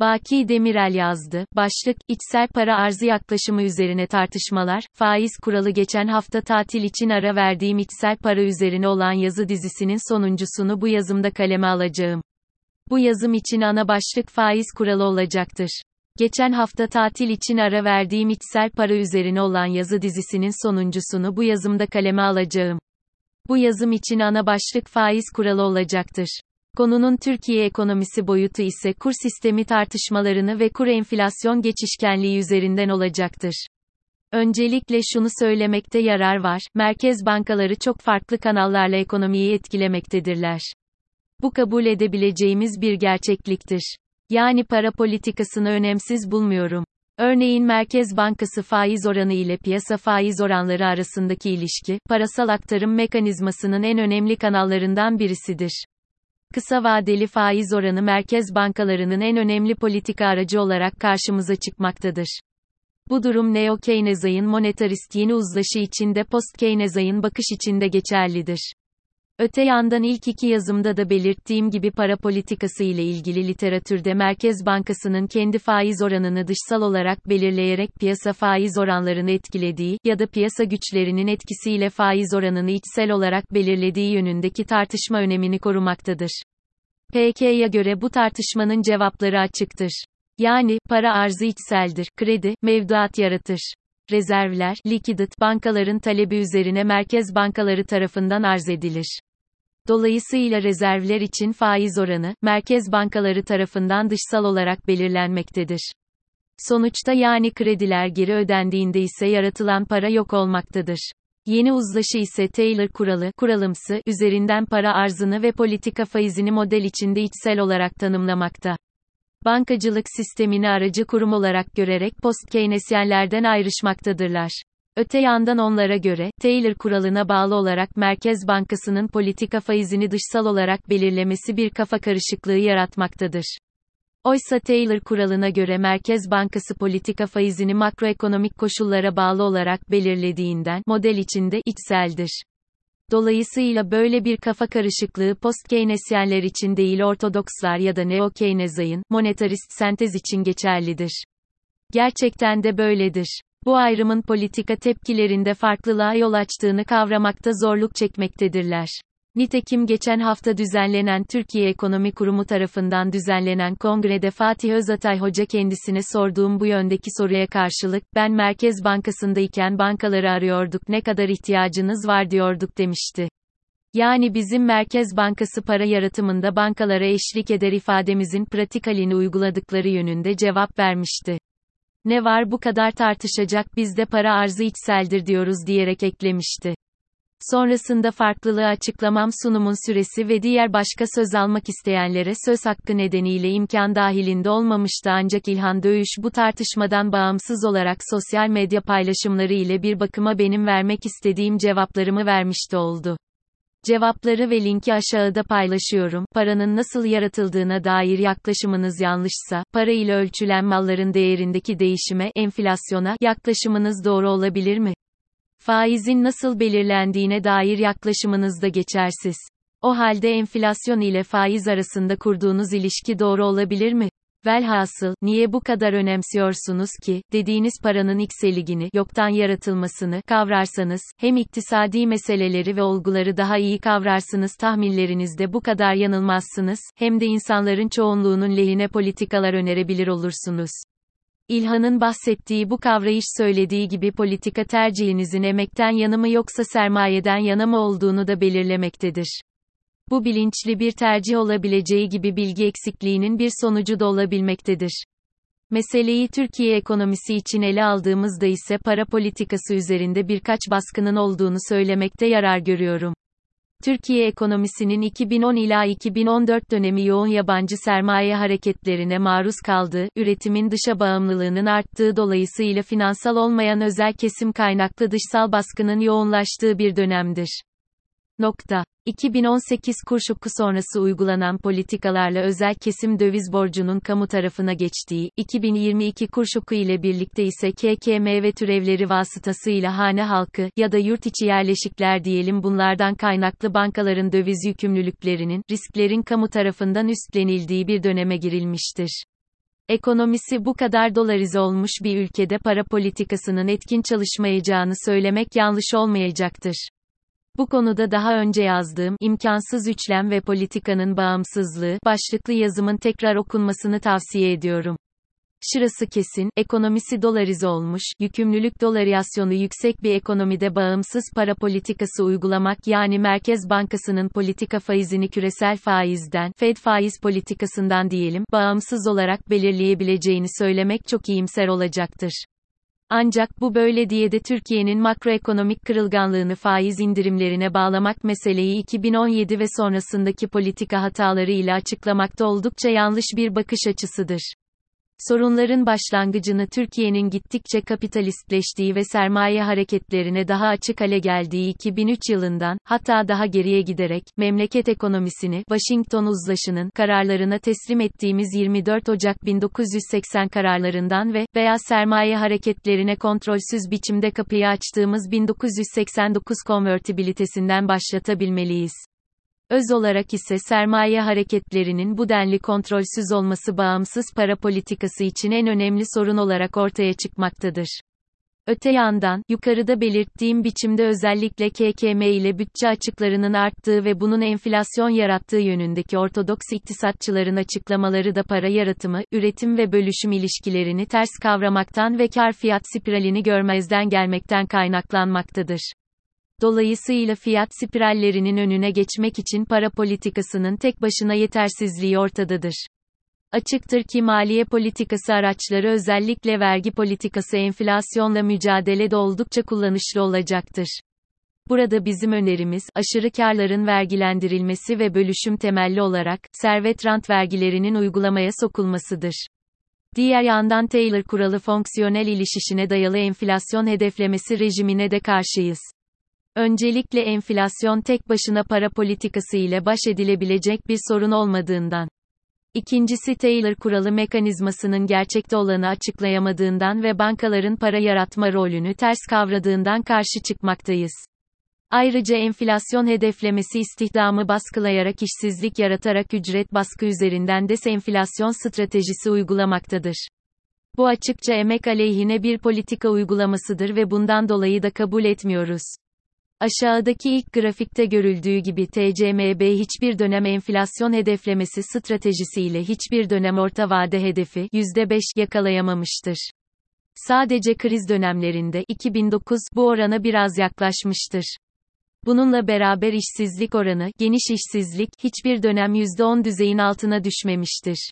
Baki Demirel yazdı. Başlık, içsel para arzı yaklaşımı üzerine tartışmalar, faiz kuralı geçen hafta tatil için ara verdiğim içsel para üzerine olan yazı dizisinin sonuncusunu bu yazımda kaleme alacağım. Bu yazım için ana başlık faiz kuralı olacaktır. Geçen hafta tatil için ara verdiğim içsel para üzerine olan yazı dizisinin sonuncusunu bu yazımda kaleme alacağım. Bu yazım için ana başlık faiz kuralı olacaktır. Konunun Türkiye ekonomisi boyutu ise kur sistemi tartışmalarını ve kur enflasyon geçişkenliği üzerinden olacaktır. Öncelikle şunu söylemekte yarar var, merkez bankaları çok farklı kanallarla ekonomiyi etkilemektedirler. Bu kabul edebileceğimiz bir gerçekliktir. Yani para politikasını önemsiz bulmuyorum. Örneğin Merkez Bankası faiz oranı ile piyasa faiz oranları arasındaki ilişki, parasal aktarım mekanizmasının en önemli kanallarından birisidir. Kısa vadeli faiz oranı merkez bankalarının en önemli politika aracı olarak karşımıza çıkmaktadır. Bu durum neo-Keynesyen monetarist yeni uzlaşı içinde post-Keynesyen bakış içinde geçerlidir. Öte yandan ilk iki yazımda da belirttiğim gibi para politikası ile ilgili literatürde Merkez Bankası'nın kendi faiz oranını dışsal olarak belirleyerek piyasa faiz oranlarını etkilediği ya da piyasa güçlerinin etkisiyle faiz oranını içsel olarak belirlediği yönündeki tartışma önemini korumaktadır. PK'ya göre bu tartışmanın cevapları açıktır. Yani, para arzı içseldir, kredi, mevduat yaratır. Rezervler, likidit, bankaların talebi üzerine merkez bankaları tarafından arz edilir. Dolayısıyla rezervler için faiz oranı, merkez bankaları tarafından dışsal olarak belirlenmektedir. Sonuçta yani krediler geri ödendiğinde ise yaratılan para yok olmaktadır. Yeni uzlaşı ise Taylor kuralı, kuralımsı, üzerinden para arzını ve politika faizini model içinde içsel olarak tanımlamakta. Bankacılık sistemini aracı kurum olarak görerek post-Keynesyenlerden ayrışmaktadırlar. Öte yandan onlara göre, Taylor kuralına bağlı olarak Merkez Bankası'nın politika faizini dışsal olarak belirlemesi bir kafa karışıklığı yaratmaktadır. Oysa Taylor kuralına göre Merkez Bankası politika faizini makroekonomik koşullara bağlı olarak belirlediğinden, model içinde, içseldir. Dolayısıyla böyle bir kafa karışıklığı post-Keynesyenler için değil ortodokslar ya da neo-Keynesyen, monetarist sentez için geçerlidir. Gerçekten de böyledir. Bu ayrımın politika tepkilerinde farklılığa yol açtığını kavramakta zorluk çekmektedirler. Nitekim geçen hafta düzenlenen Türkiye Ekonomi Kurumu tarafından düzenlenen kongrede Fatih Özatay Hoca kendisine sorduğum bu yöndeki soruya karşılık, ben Merkez Bankası'ndayken bankaları arıyorduk ne kadar ihtiyacınız var diyorduk demişti. Yani bizim Merkez Bankası para yaratımında bankalara eşlik eder ifademizin pratik halini uyguladıkları yönünde cevap vermişti. Ne var bu kadar tartışacak bizde para arzı içseldir diyoruz diyerek eklemişti. Sonrasında farklılığı açıklamam sunumun süresi ve diğer başka söz almak isteyenlere söz hakkı nedeniyle imkan dahilinde olmamıştı ancak İlhan Dövüş bu tartışmadan bağımsız olarak sosyal medya paylaşımları ile bir bakıma benim vermek istediğim cevaplarımı vermişti oldu. Cevapları ve linki aşağıda paylaşıyorum. Paranın nasıl yaratıldığına dair yaklaşımınız yanlışsa, para ile ölçülen malların değerindeki değişime, enflasyona yaklaşımınız doğru olabilir mi? Faizin nasıl belirlendiğine dair yaklaşımınız da geçersiz. O halde enflasyon ile faiz arasında kurduğunuz ilişki doğru olabilir mi? Velhasıl, niye bu kadar önemsiyorsunuz ki, dediğiniz paranın x'eligini, yoktan yaratılmasını, kavrarsanız, hem iktisadi meseleleri ve olguları daha iyi kavrarsınız tahminlerinizde bu kadar yanılmazsınız, hem de insanların çoğunluğunun lehine politikalar önerebilir olursunuz. İlhan'ın bahsettiği bu kavrayış söylediği gibi politika tercihinizin emekten yanı mı yoksa sermayeden yana olduğunu da belirlemektedir. Bu bilinçli bir tercih olabileceği gibi bilgi eksikliğinin bir sonucu da olabilmektedir. Meseleyi Türkiye ekonomisi için ele aldığımızda ise para politikası üzerinde birkaç baskının olduğunu söylemekte yarar görüyorum. Türkiye ekonomisinin 2010 ila 2014 dönemi yoğun yabancı sermaye hareketlerine maruz kaldığı, üretimin dışa bağımlılığının arttığı dolayısıyla finansal olmayan özel kesim kaynaklı dışsal baskının yoğunlaştığı bir dönemdir. Nokta. 2018 kur şoku sonrası uygulanan politikalarla özel kesim döviz borcunun kamu tarafına geçtiği, 2022 kur şoku ile birlikte ise KKM ve türevleri vasıtasıyla hane halkı ya da yurt içi yerleşikler diyelim bunlardan kaynaklı bankaların döviz yükümlülüklerinin, risklerin kamu tarafından üstlenildiği bir döneme girilmiştir. Ekonomisi bu kadar dolarize olmuş bir ülkede para politikasının etkin çalışmayacağını söylemek yanlış olmayacaktır. Bu konuda daha önce yazdığım imkansız üçlem ve politikanın bağımsızlığı başlıklı yazımın tekrar okunmasını tavsiye ediyorum. Şırası kesin, ekonomisi dolarize olmuş, yükümlülük dolariyasyonu yüksek bir ekonomide bağımsız para politikası uygulamak yani Merkez Bankası'nın politika faizini küresel faizden, Fed faiz politikasından diyelim, bağımsız olarak belirleyebileceğini söylemek çok iyimser olacaktır. Ancak bu böyle diye de Türkiye'nin makroekonomik kırılganlığını faiz indirimlerine bağlamak meseleyi 2017 ve sonrasındaki politika hataları ile açıklamakta oldukça yanlış bir bakış açısıdır. Sorunların başlangıcını Türkiye'nin gittikçe kapitalistleştiği ve sermaye hareketlerine daha açık hale geldiği 2003 yılından, hatta daha geriye giderek, memleket ekonomisini, Washington uzlaşının, kararlarına teslim ettiğimiz 24 Ocak 1980 kararlarından ve, veya sermaye hareketlerine kontrolsüz biçimde kapıyı açtığımız 1989 konvertibilitesinden başlatabilmeliyiz. Öz olarak ise sermaye hareketlerinin bu denli kontrolsüz olması bağımsız para politikası için en önemli sorun olarak ortaya çıkmaktadır. Öte yandan, yukarıda belirttiğim biçimde özellikle KKM ile bütçe açıklarının arttığı ve bunun enflasyon yarattığı yönündeki ortodoks iktisatçıların açıklamaları da para yaratımı, üretim ve bölüşüm ilişkilerini ters kavramaktan ve kar fiyat spiralini görmezden gelmekten kaynaklanmaktadır. Dolayısıyla fiyat spirallerinin önüne geçmek için para politikasının tek başına yetersizliği ortadadır. Açıktır ki maliye politikası araçları özellikle vergi politikası enflasyonla mücadelede oldukça kullanışlı olacaktır. Burada bizim önerimiz, aşırı karların vergilendirilmesi ve bölüşüm temelli olarak, servet rant vergilerinin uygulamaya sokulmasıdır. Diğer yandan Taylor kuralı fonksiyonel ilişişine dayalı enflasyon hedeflemesi rejimine de karşıyız. Öncelikle enflasyon tek başına para politikası ile baş edilebilecek bir sorun olmadığından. İkincisi Taylor kuralı mekanizmasının gerçekte olanı açıklayamadığından ve bankaların para yaratma rolünü ters kavradığından karşı çıkmaktayız. Ayrıca enflasyon hedeflemesi istihdamı baskılayarak işsizlik yaratarak ücret baskı üzerinden desenflasyon stratejisi uygulamaktadır. Bu açıkça emek aleyhine bir politika uygulamasıdır ve bundan dolayı da kabul etmiyoruz. Aşağıdaki ilk grafikte görüldüğü gibi TCMB hiçbir dönem enflasyon hedeflemesi stratejisiyle hiçbir dönem orta vade hedefi %5 yakalayamamıştır. Sadece kriz dönemlerinde 2009 bu orana biraz yaklaşmıştır. Bununla beraber işsizlik oranı, geniş işsizlik, hiçbir dönem %10 düzeyin altına düşmemiştir.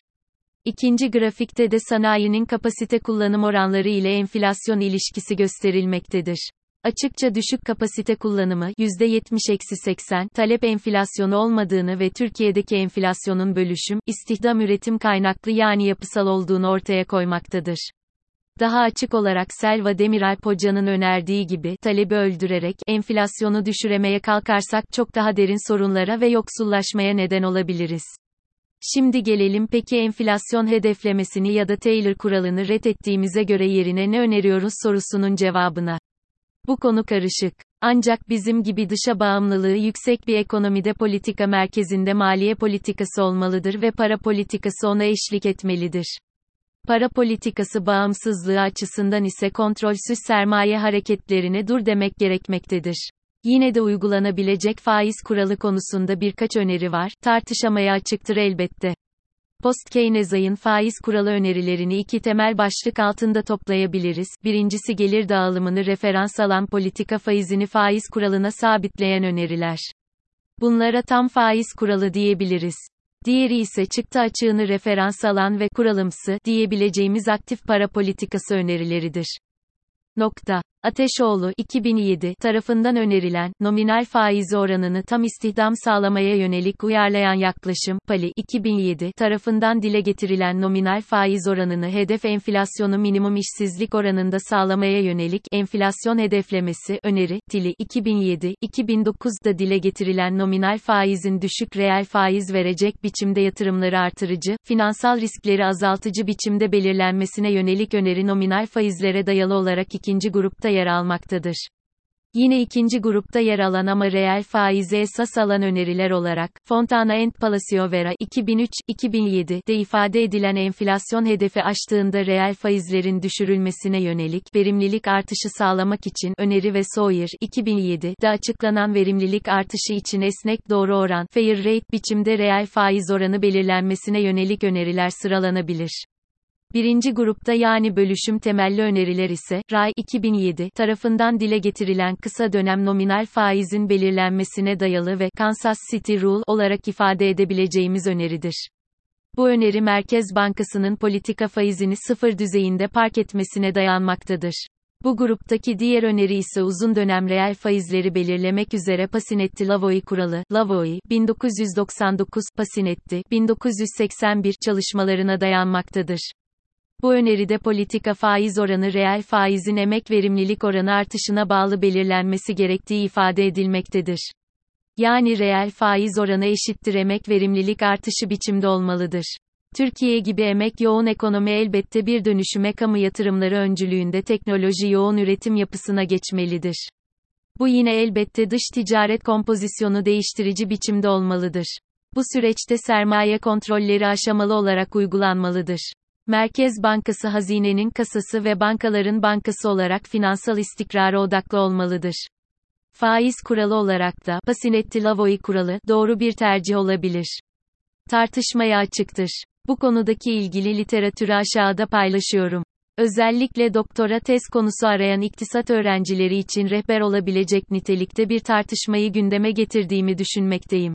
İkinci grafikte de sanayinin kapasite kullanım oranları ile enflasyon ilişkisi gösterilmektedir. Açıkça düşük kapasite kullanımı %70-80 talep enflasyonu olmadığını ve Türkiye'deki enflasyonun bölüşüm, istihdam üretim kaynaklı yani yapısal olduğunu ortaya koymaktadır. Daha açık olarak Selva Demiralp Hoca'nın önerdiği gibi, talebi öldürerek, enflasyonu düşüremeye kalkarsak çok daha derin sorunlara ve yoksullaşmaya neden olabiliriz. Şimdi gelelim peki enflasyon hedeflemesini ya da Taylor kuralını ret ettiğimize göre yerine ne öneriyoruz sorusunun cevabına. Bu konu karışık. Ancak bizim gibi dışa bağımlılığı yüksek bir ekonomide politika merkezinde maliye politikası olmalıdır ve para politikası ona eşlik etmelidir. Para politikası bağımsızlığı açısından ise kontrolsüz sermaye hareketlerine dur demek gerekmektedir. Yine de uygulanabilecek faiz kuralı konusunda birkaç öneri var, tartışamaya açıktır elbette. Post-Keynes'in faiz kuralı önerilerini iki temel başlık altında toplayabiliriz. Birincisi gelir dağılımını referans alan politika faizini faiz kuralına sabitleyen öneriler. Bunlara tam faiz kuralı diyebiliriz. Diğeri ise çıktı açığını referans alan ve kuralımsı diyebileceğimiz aktif para politikası önerileridir. Nokta. Ateşoğlu 2007 tarafından önerilen nominal faiz oranını tam istihdam sağlamaya yönelik uyarlayan yaklaşım Pali 2007 tarafından dile getirilen nominal faiz oranını hedef enflasyonu minimum işsizlik oranında sağlamaya yönelik enflasyon hedeflemesi öneri Tili 2007 2009'da dile getirilen nominal faizin düşük reel faiz verecek biçimde yatırımları artırıcı, finansal riskleri azaltıcı biçimde belirlenmesine yönelik öneri nominal faizlere dayalı olarak ikinci grupta yer almaktadır. Yine ikinci grupta yer alan ama reel faize esas alan öneriler olarak, Fontana and Palaciovera 2003-2007'de ifade edilen enflasyon hedefi aştığında reel faizlerin düşürülmesine yönelik verimlilik artışı sağlamak için öneri ve Sawyer 2007'de açıklanan verimlilik artışı için esnek doğru oran fair rate biçimde reel faiz oranı belirlenmesine yönelik öneriler sıralanabilir. Birinci grupta yani bölüşüm temelli öneriler ise, RAY 2007 tarafından dile getirilen kısa dönem nominal faizin belirlenmesine dayalı ve Kansas City Rule olarak ifade edebileceğimiz öneridir. Bu öneri Merkez Bankası'nın politika faizini sıfır düzeyinde park etmesine dayanmaktadır. Bu gruptaki diğer öneri ise uzun dönem reel faizleri belirlemek üzere Pasinetti-Lavoie kuralı, Lavoie, 1999, Pasinetti, 1981 çalışmalarına dayanmaktadır. Bu öneride politika faiz oranı reel faizin emek verimlilik oranı artışına bağlı belirlenmesi gerektiği ifade edilmektedir. Yani reel faiz oranı eşittir emek verimlilik artışı biçimde olmalıdır. Türkiye gibi emek yoğun ekonomi elbette bir dönüşüme kamu yatırımları öncülüğünde teknoloji yoğun üretim yapısına geçmelidir. Bu yine elbette dış ticaret kompozisyonu değiştirici biçimde olmalıdır. Bu süreçte sermaye kontrolleri aşamalı olarak uygulanmalıdır. Merkez Bankası hazinenin kasası ve bankaların bankası olarak finansal istikrara odaklı olmalıdır. Faiz kuralı olarak da Pasinetti-Lavoie kuralı doğru bir tercih olabilir. Tartışmaya açıktır. Bu konudaki ilgili literatürü aşağıda paylaşıyorum. Özellikle doktora tez konusu arayan iktisat öğrencileri için rehber olabilecek nitelikte bir tartışmayı gündeme getirdiğimi düşünmekteyim.